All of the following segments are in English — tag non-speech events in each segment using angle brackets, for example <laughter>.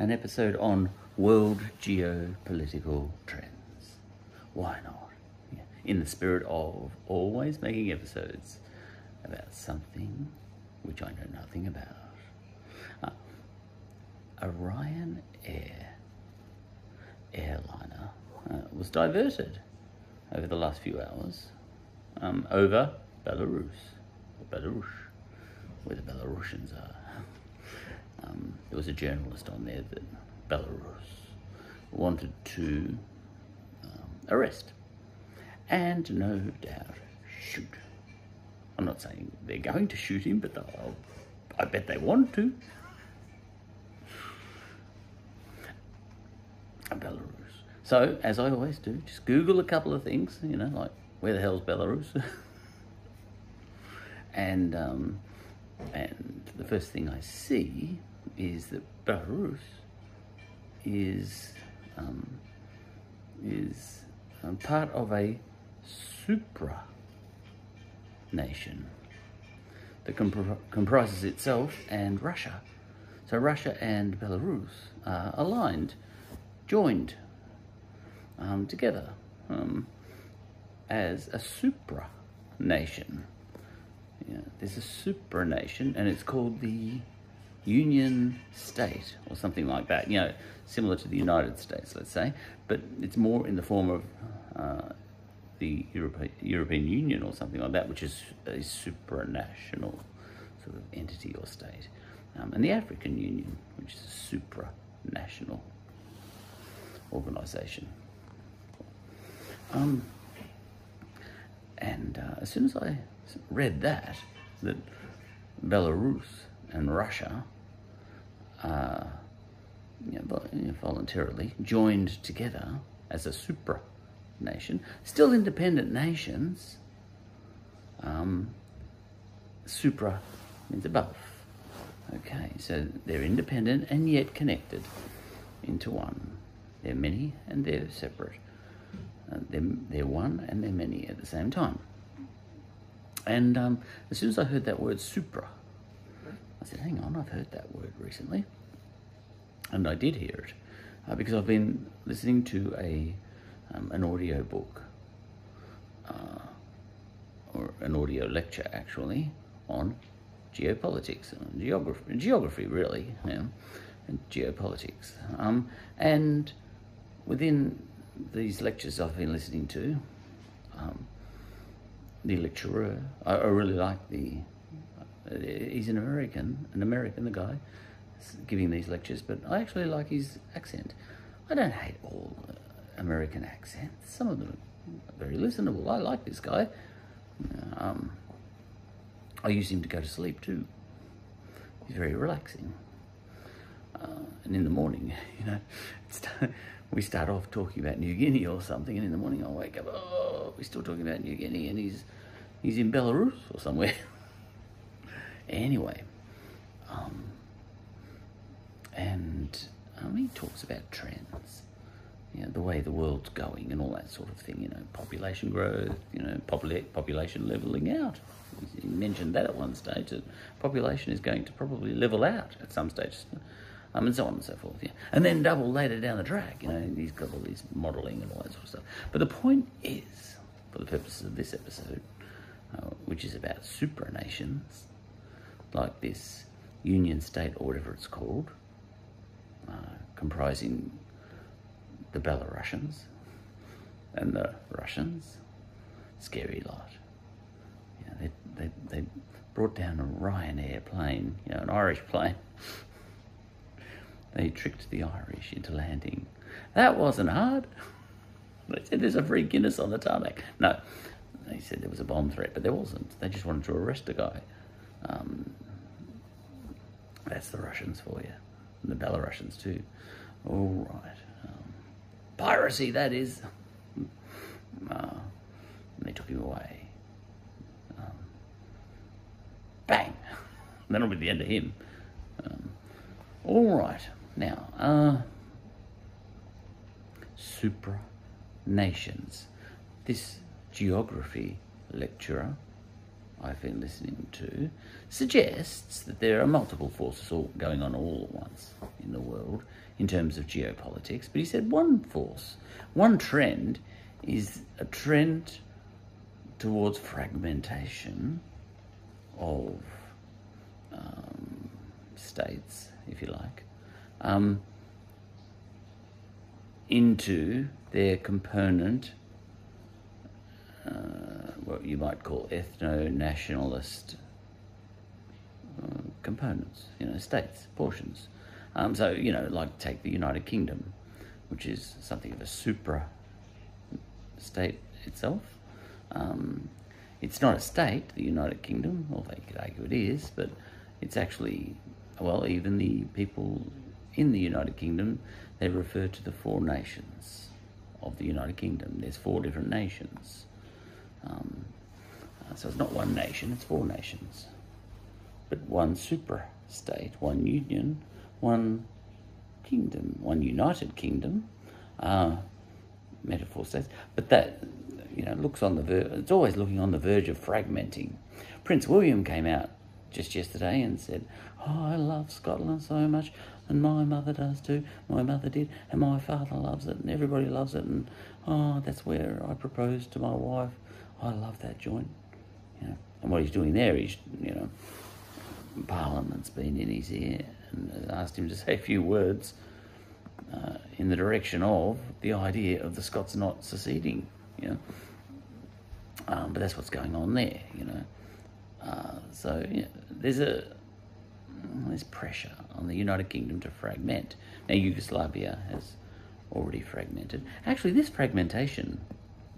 an episode on world geopolitical trends. Why not? Yeah. In the spirit of always making episodes about something which I know nothing about. Uh, Orion Air airliner uh, was diverted over the last few hours um, over Belarus, Belarus, where the Belarusians are. Um, there was a journalist on there that Belarus wanted to um, arrest and no doubt shoot. I'm not saying they're going to shoot him, but I bet they want to. Belarus. So, as I always do, just Google a couple of things, you know, like where the hell's Belarus? <laughs> and um, and the first thing I see is that Belarus is um, is um, part of a supra nation that comp- comprises itself and Russia. So Russia and Belarus are aligned, joined um, together um, as a supra nation. Yeah, there's a supra nation, and it's called the Union State or something like that. You know, similar to the United States, let's say, but it's more in the form of uh, the Europe- European Union or something like that, which is a supranational sort of entity or state, um, and the African Union, which is a supranational organisation. Um, and uh, as soon as I read that, that Belarus and Russia uh, you know, voluntarily joined together as a supra nation, still independent nations. Um, supra means above. Okay, so they're independent and yet connected into one. They're many and they're separate. Uh, they're, they're one and they're many at the same time. And um, as soon as I heard that word supra, I said, hang on, I've heard that word recently. And I did hear it uh, because I've been listening to a um, an audio book uh, or an audio lecture actually on geopolitics and geography, geography really, yeah, and geopolitics. Um, and within these lectures I've been listening to, um, the lecturer, I, I, really like the, he's an American, an American, the guy giving these lectures, but I actually like his accent. I don't hate all American accents. Some of them are very listenable. I like this guy. Um, I use him to go to sleep too. He's very relaxing. Uh, and in the morning, <laughs> you know, <laughs> we start off talking about New Guinea or something, and in the morning I wake up, oh, we're still talking about New Guinea, and he's he's in Belarus or somewhere. <laughs> anyway, um, and um, he talks about trends, you know, the way the world's going and all that sort of thing. You know, population growth, you know, popula- population leveling out. He mentioned that at one stage that population is going to probably level out at some stage um, and so on and so forth. Yeah. And then double later down the track, you know, he's got all these modelling and all that sort of stuff. But the point is, for the purposes of this episode, uh, which is about supranations, like this union state or whatever it's called, uh, comprising the Belarusians and the Russians, scary lot. They, they, they brought down a Ryanair plane, you know, an Irish plane. They tricked the Irish into landing. That wasn't hard. They said there's a free Guinness on the tarmac. No, they said there was a bomb threat, but there wasn't. They just wanted to arrest a guy. Um, that's the Russians for you, and the Belarusians too. All right, um, piracy that is. Uh, they took him away. Um, bang! That'll be the end of him. Um, all right. Now, uh, supranations. This geography lecturer I've been listening to suggests that there are multiple forces all going on all at once in the world in terms of geopolitics. But he said one force, one trend is a trend towards fragmentation of um, states, if you like, um, into their component, uh, what you might call ethno nationalist uh, components, you know, states, portions. Um, so, you know, like take the United Kingdom, which is something of a supra state itself. Um, it's not a state, the United Kingdom, although you could argue it is, but it's actually, well, even the people in the United Kingdom, they refer to the four nations of the United Kingdom. There's four different nations. Um, uh, so it's not one nation, it's four nations. But one super state, one union, one kingdom, one united kingdom, uh, metaphor states. But that, you know, looks on the ver- it's always looking on the verge of fragmenting. Prince William came out just yesterday and said, "Oh, I love Scotland so much, and my mother does too. My mother did, and my father loves it, and everybody loves it, and oh, that's where I proposed to my wife. I love that joint." You know, and what he's doing there is, you know, Parliament's been in his ear and asked him to say a few words uh, in the direction of the idea of the Scots not seceding. You know, um, but that's what's going on there. You know, uh, so you know, there's a there's pressure on the United Kingdom to fragment. Now Yugoslavia has already fragmented. Actually, this fragmentation,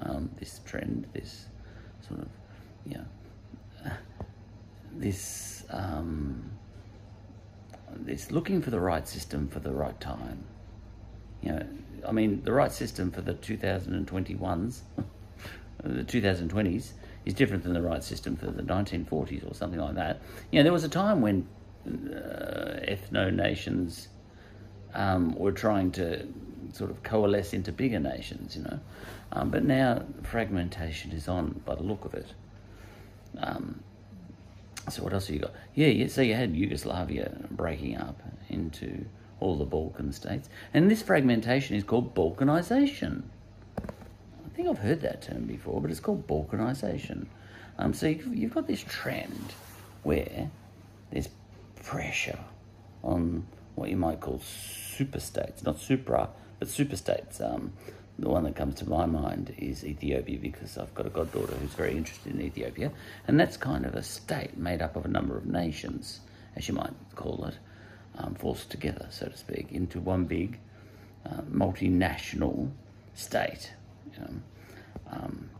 um, this trend, this sort of, know, this um, this looking for the right system for the right time. You know, I mean, the right system for the 2021s, <laughs> the 2020s, is different than the right system for the 1940s or something like that. You know, there was a time when uh, ethno nations um, were trying to sort of coalesce into bigger nations, you know. Um, but now fragmentation is on by the look of it. Um, so what else have you got? Yeah, yeah, so you had Yugoslavia breaking up into all the Balkan states, and this fragmentation is called balkanization. I think I've heard that term before, but it's called balkanization. Um, so you've, you've got this trend where there's pressure on what you might call superstates, not supra, but superstates. Um, the one that comes to my mind is Ethiopia because I've got a goddaughter who's very interested in Ethiopia, and that's kind of a state made up of a number of nations, as you might call it, um, forced together, so to speak, into one big uh, multinational state. You know? um,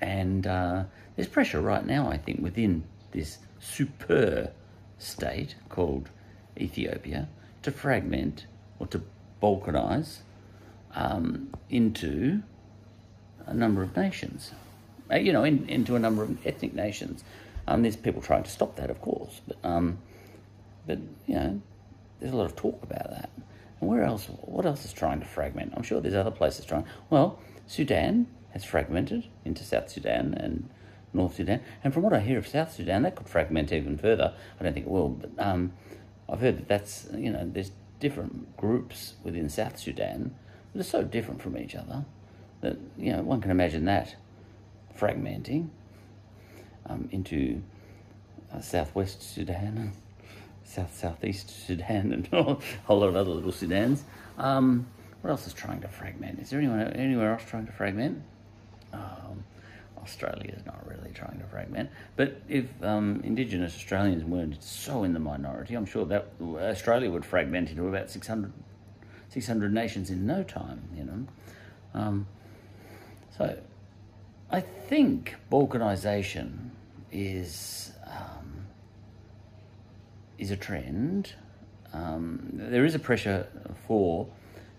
and uh, there's pressure right now, I think, within this super state called Ethiopia to fragment or to balkanize um, into a number of nations, uh, you know, in, into a number of ethnic nations. Um, there's people trying to stop that, of course, but um, but you know, there's a lot of talk about that. And where else? What else is trying to fragment? I'm sure there's other places trying. Well, Sudan has fragmented into South Sudan and North Sudan, and from what I hear of South Sudan, that could fragment even further. I don't think it will, but um, I've heard that that's you know there's different groups within South Sudan that are so different from each other that you know one can imagine that fragmenting um, into uh, Southwest Sudan, <laughs> South Southeast Sudan, and <laughs> a whole lot of other little Sudans. Um, what else is trying to fragment? Is there anyone anywhere else trying to fragment? Um, Australia is not really trying to fragment, but if um, Indigenous Australians weren't so in the minority, I'm sure that Australia would fragment into about 600, 600 nations in no time. You know, um, so I think balkanization is um, is a trend. Um, there is a pressure for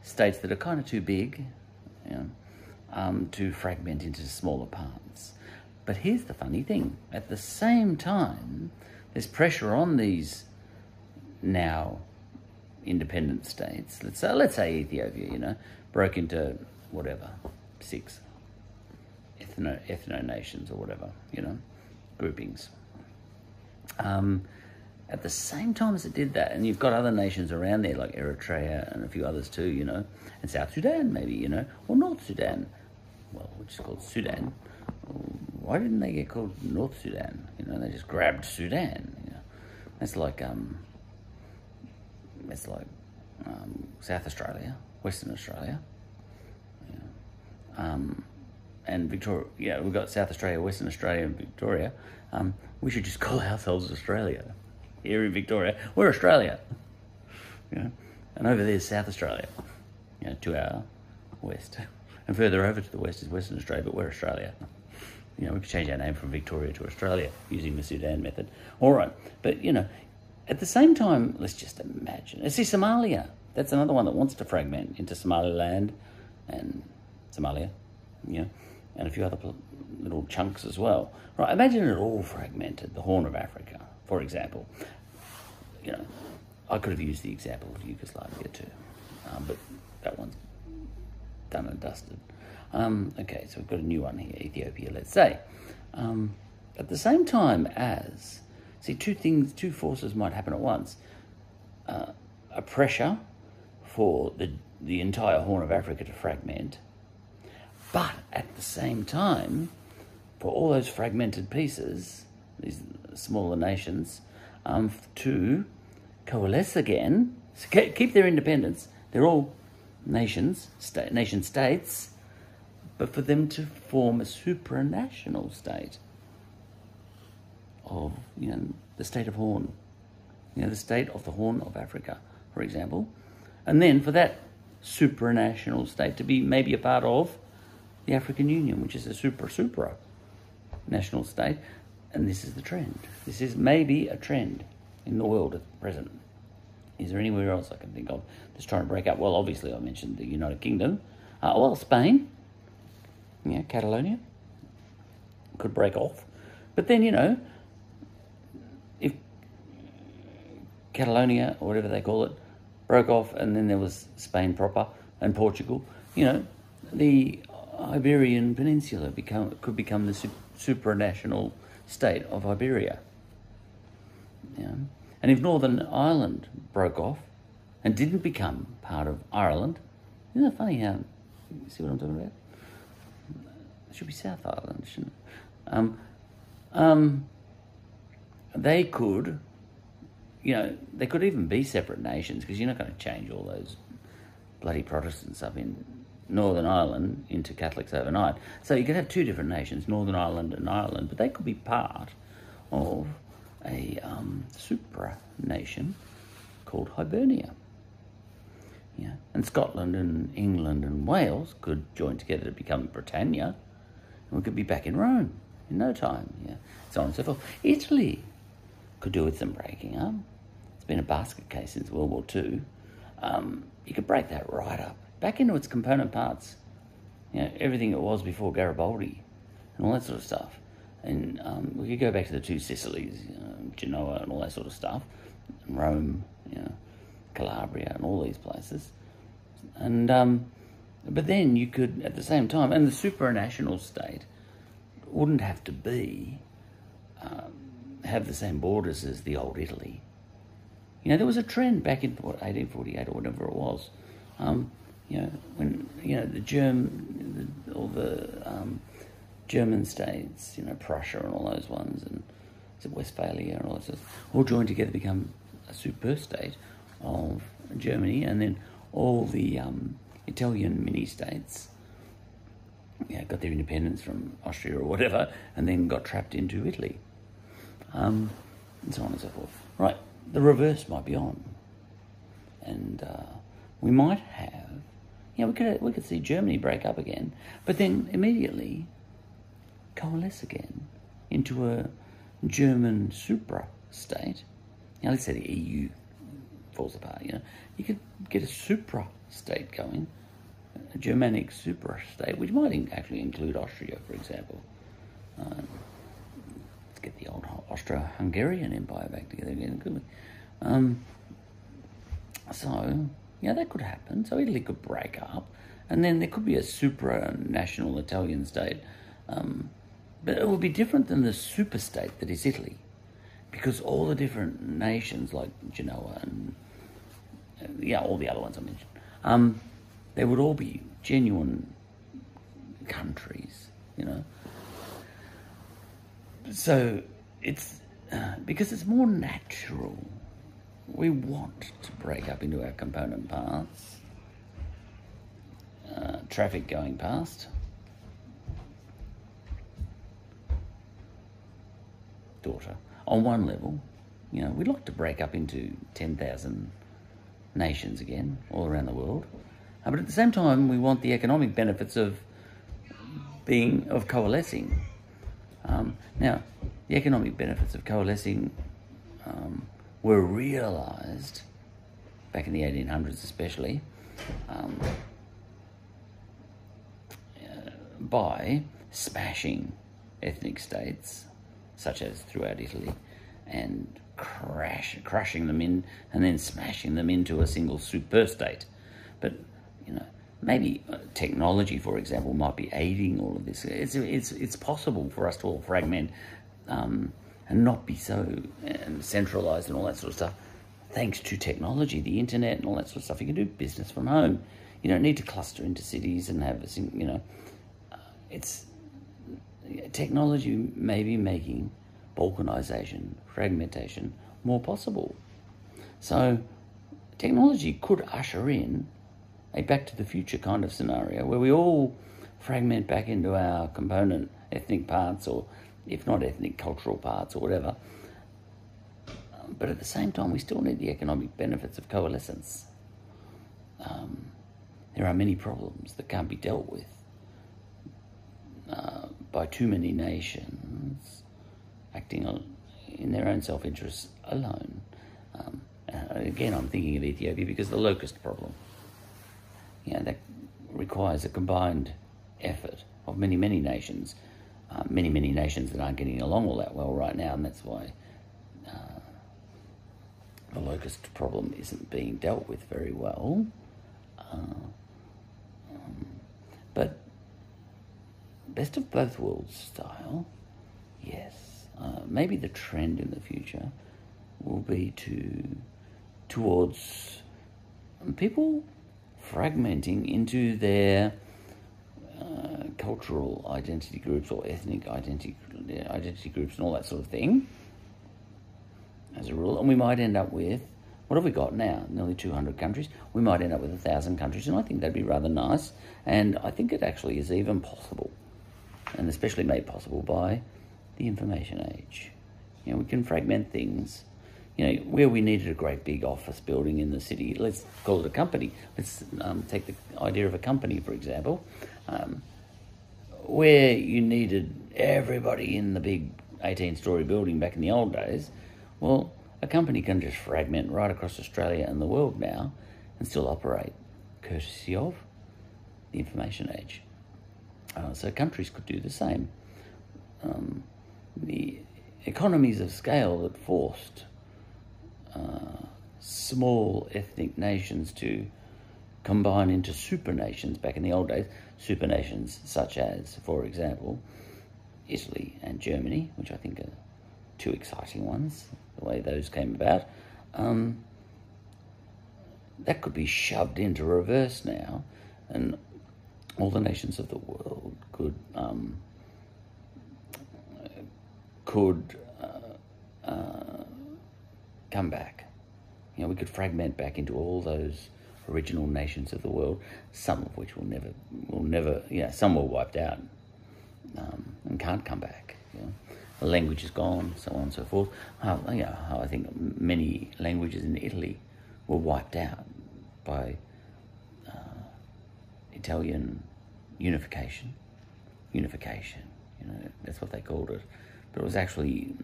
states that are kind of too big, you know, um, to fragment into smaller parts. But here's the funny thing: at the same time, there's pressure on these now independent states. Let's say, let's say Ethiopia, you know, broke into whatever six ethno ethno nations or whatever, you know, groupings. Um, at the same time as it did that, and you've got other nations around there like Eritrea and a few others too, you know, and South Sudan maybe, you know, or North Sudan, well, which is called Sudan. Why didn't they get called North Sudan? You know, they just grabbed Sudan. You know, it's like um, it's like um, South Australia, Western Australia, um, and Victoria. Yeah, we've got South Australia, Western Australia, and Victoria. Um, we should just call ourselves Australia here in Victoria. We're Australia. You know? And over there's South Australia, you know, to our west. <laughs> And further over to the west is Western Australia, but we're Australia. You know, we could change our name from Victoria to Australia using the Sudan method. All right, but you know, at the same time, let's just imagine. See, Somalia, that's another one that wants to fragment into Somaliland and Somalia, you know, and a few other little chunks as well. Right, imagine it all fragmented, the Horn of Africa for example. You know, I could have used the example of Yugoslavia too, um, but that one's done and dusted. Um, okay, so we've got a new one here, Ethiopia, let's say. Um, at the same time as, see, two things, two forces might happen at once. Uh, a pressure for the, the entire Horn of Africa to fragment, but at the same time, for all those fragmented pieces, these smaller nations, um, to coalesce again, <laughs> keep their independence. They're all nations, sta- nation states, but for them to form a supranational state of you know the state of Horn, you know the state of the Horn of Africa, for example, and then for that supranational state to be maybe a part of the African Union, which is a super supra national state, and this is the trend. This is maybe a trend in the world at present. Is there anywhere else I can think of that's trying to break up? Well, obviously, I mentioned the United Kingdom. Uh, well, Spain, yeah, Catalonia could break off. But then, you know, if Catalonia, or whatever they call it, broke off, and then there was Spain proper and Portugal, you know, the Iberian Peninsula become, could become the supranational state of Iberia. Yeah. And if Northern Ireland broke off and didn't become part of Ireland, isn't that funny how, see what I'm talking about? It should be South Ireland, shouldn't it? Um, um, they could, you know, they could even be separate nations because you're not going to change all those bloody Protestants up in Northern Ireland into Catholics overnight. So you could have two different nations, Northern Ireland and Ireland, but they could be part of a um, supra-nation called Hibernia. Yeah. And Scotland and England and Wales could join together to become Britannia, we could be back in Rome in no time. Yeah. So on and so forth. Italy could do with some breaking up. It's been a basket case since World War II. Um, you could break that right up back into its component parts. You know, everything it was before Garibaldi and all that sort of stuff. And um, we could go back to the two Sicilies, you know, Genoa and all that sort of stuff, Rome, you know, Calabria and all these places. And um, but then you could, at the same time, and the supranational state wouldn't have to be um, have the same borders as the old Italy. You know, there was a trend back in 1848 or whatever it was. Um, you know, when you know the German, the, all the um, German states, you know, Prussia and all those ones, and Westphalia and all those, all joined together to become a super state of Germany, and then all the um, Italian mini states, yeah, got their independence from Austria or whatever, and then got trapped into Italy, um, and so on and so forth. Right, the reverse might be on, and uh, we might have you know, we could we could see Germany break up again, but then immediately coalesce again into a German supra state. Now let's say the EU falls apart. You know, you could get a supra state going, a Germanic supra state, which might actually include Austria, for example. Um, let's get the old Austro-Hungarian Empire back together again, could we? Um, so yeah, that could happen. So Italy could break up, and then there could be a supranational Italian state um, but it would be different than the super state that is Italy, because all the different nations like Genoa and uh, yeah, all the other ones I mentioned, um, they would all be genuine countries, you know. So it's uh, because it's more natural. We want to break up into our component parts. Uh, traffic going past. Daughter. On one level, you know, we'd like to break up into 10,000 nations again, all around the world. Uh, but at the same time, we want the economic benefits of being, of coalescing. Um, now, the economic benefits of coalescing um, were realised back in the 1800s, especially um, uh, by smashing ethnic states, such as throughout Italy, and crash, crushing them in, and then smashing them into a single super state. But you know, maybe uh, technology, for example, might be aiding all of this. It's it's it's possible for us to all fragment um, and not be so um, centralized and all that sort of stuff. Thanks to technology, the internet, and all that sort of stuff, you can do business from home. You don't need to cluster into cities and have a, you know, uh, it's technology may be making balkanization, fragmentation more possible. So, technology could usher in a back to the future kind of scenario where we all fragment back into our component ethnic parts or if not ethnic, cultural parts or whatever. But at the same time, we still need the economic benefits of coalescence. Um, there are many problems that can't be dealt with uh, by too many nations acting in their own self interest alone. Um, uh, again, I'm thinking of Ethiopia because the locust problem. You know, that requires a combined effort of many, many nations uh, many, many nations that aren't getting along all that well right now, and that's why uh, the locust problem isn't being dealt with very well. Uh, um, but best of both worlds style, yes. Maybe the trend in the future will be to towards people fragmenting into their uh, cultural identity groups or ethnic identity identity groups and all that sort of thing as a rule. And we might end up with what have we got now? Nearly 200 countries. We might end up with a thousand countries and i think that'd be rather nice. And i think it actually is even possible and especially made possible by the information age you know we can fragment things you know, where we needed a great big office building in the city, let's call it a company. Let's um, take the idea of a company, for example, um, where you needed everybody in the big 18 story building back in the old days. Well, a company can just fragment right across Australia and the world now and still operate, courtesy of the information age. Uh, so countries could do the same. Um, the economies of scale that forced uh, small ethnic nations to combine into supernations back in the old days. Supernations such as, for example, Italy and Germany, which I think are two exciting ones, the way those came about. Um, that could be shoved into reverse now, and all the nations of the world could um, could uh, uh, come back. You know, we could fragment back into all those original nations of the world, some of which will never, will never, yeah, some were wiped out um, and can't come back. You know. The language is gone, so on and so forth. How, you know, I think many languages in Italy were wiped out by uh, Italian unification. Unification, you know, that's what they called it. But it was actually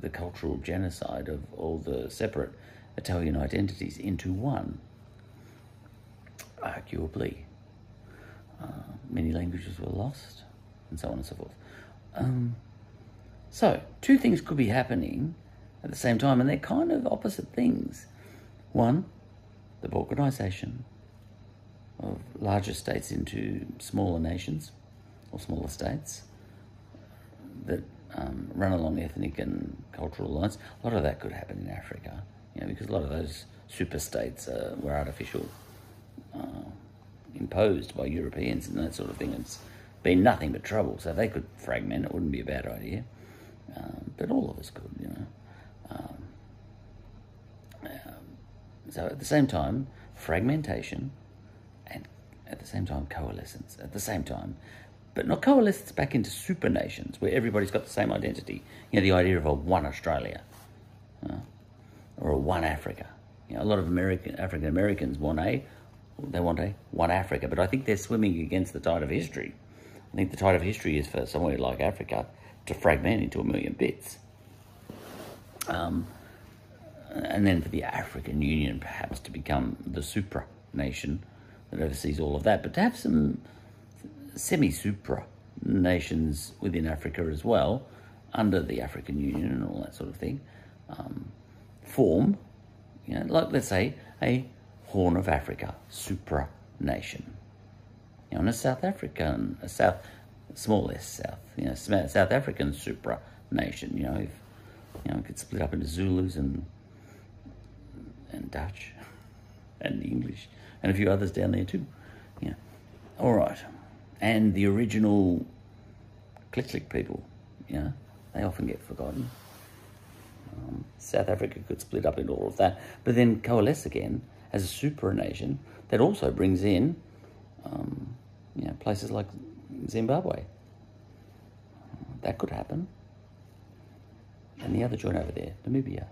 the cultural genocide of all the separate Italian identities into one. Arguably, uh, many languages were lost, and so on and so forth. Um, so, two things could be happening at the same time, and they're kind of opposite things. One, the balkanization of larger states into smaller nations or smaller states, that um, run along ethnic and cultural lines. A lot of that could happen in Africa, you know, because a lot of those super states uh, were artificial, uh, imposed by Europeans and that sort of thing. It's been nothing but trouble. So they could fragment, it wouldn't be a bad idea. Um, but all of us could, you know. Um, um, so at the same time, fragmentation and at the same time coalescence. At the same time, but not coalescence back into super nations where everybody's got the same identity. You know, the idea of a one Australia uh, or a one Africa. You know, a lot of American African Americans want a they want a one Africa, but I think they're swimming against the tide of history. I think the tide of history is for somewhere like Africa to fragment into a million bits. Um, and then for the African Union perhaps to become the supra nation that oversees all of that, but to have some semi supra nations within Africa as well, under the African Union and all that sort of thing, um, form, you know, like let's say a Horn of Africa supra nation. You know, and a South African, a South, small s South, you know, South African supra nation. You know, if you know, it could split up into Zulus and and Dutch <laughs> and English and a few others down there too. Yeah. All right. And the original Click Click people, you know, they often get forgotten. Um, South Africa could split up into all of that, but then coalesce again as a super nation that also brings in, um, you know, places like Zimbabwe. That could happen. And the other joint over there, Namibia.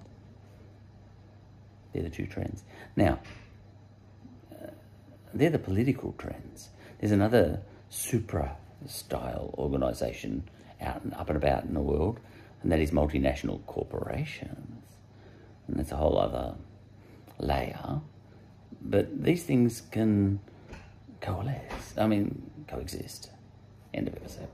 They're the two trends. Now, uh, they're the political trends. There's another supra style organisation out and up and about in the world, and that is multinational corporations. And that's a whole other layer. But these things can coalesce, I mean, coexist. End of episode.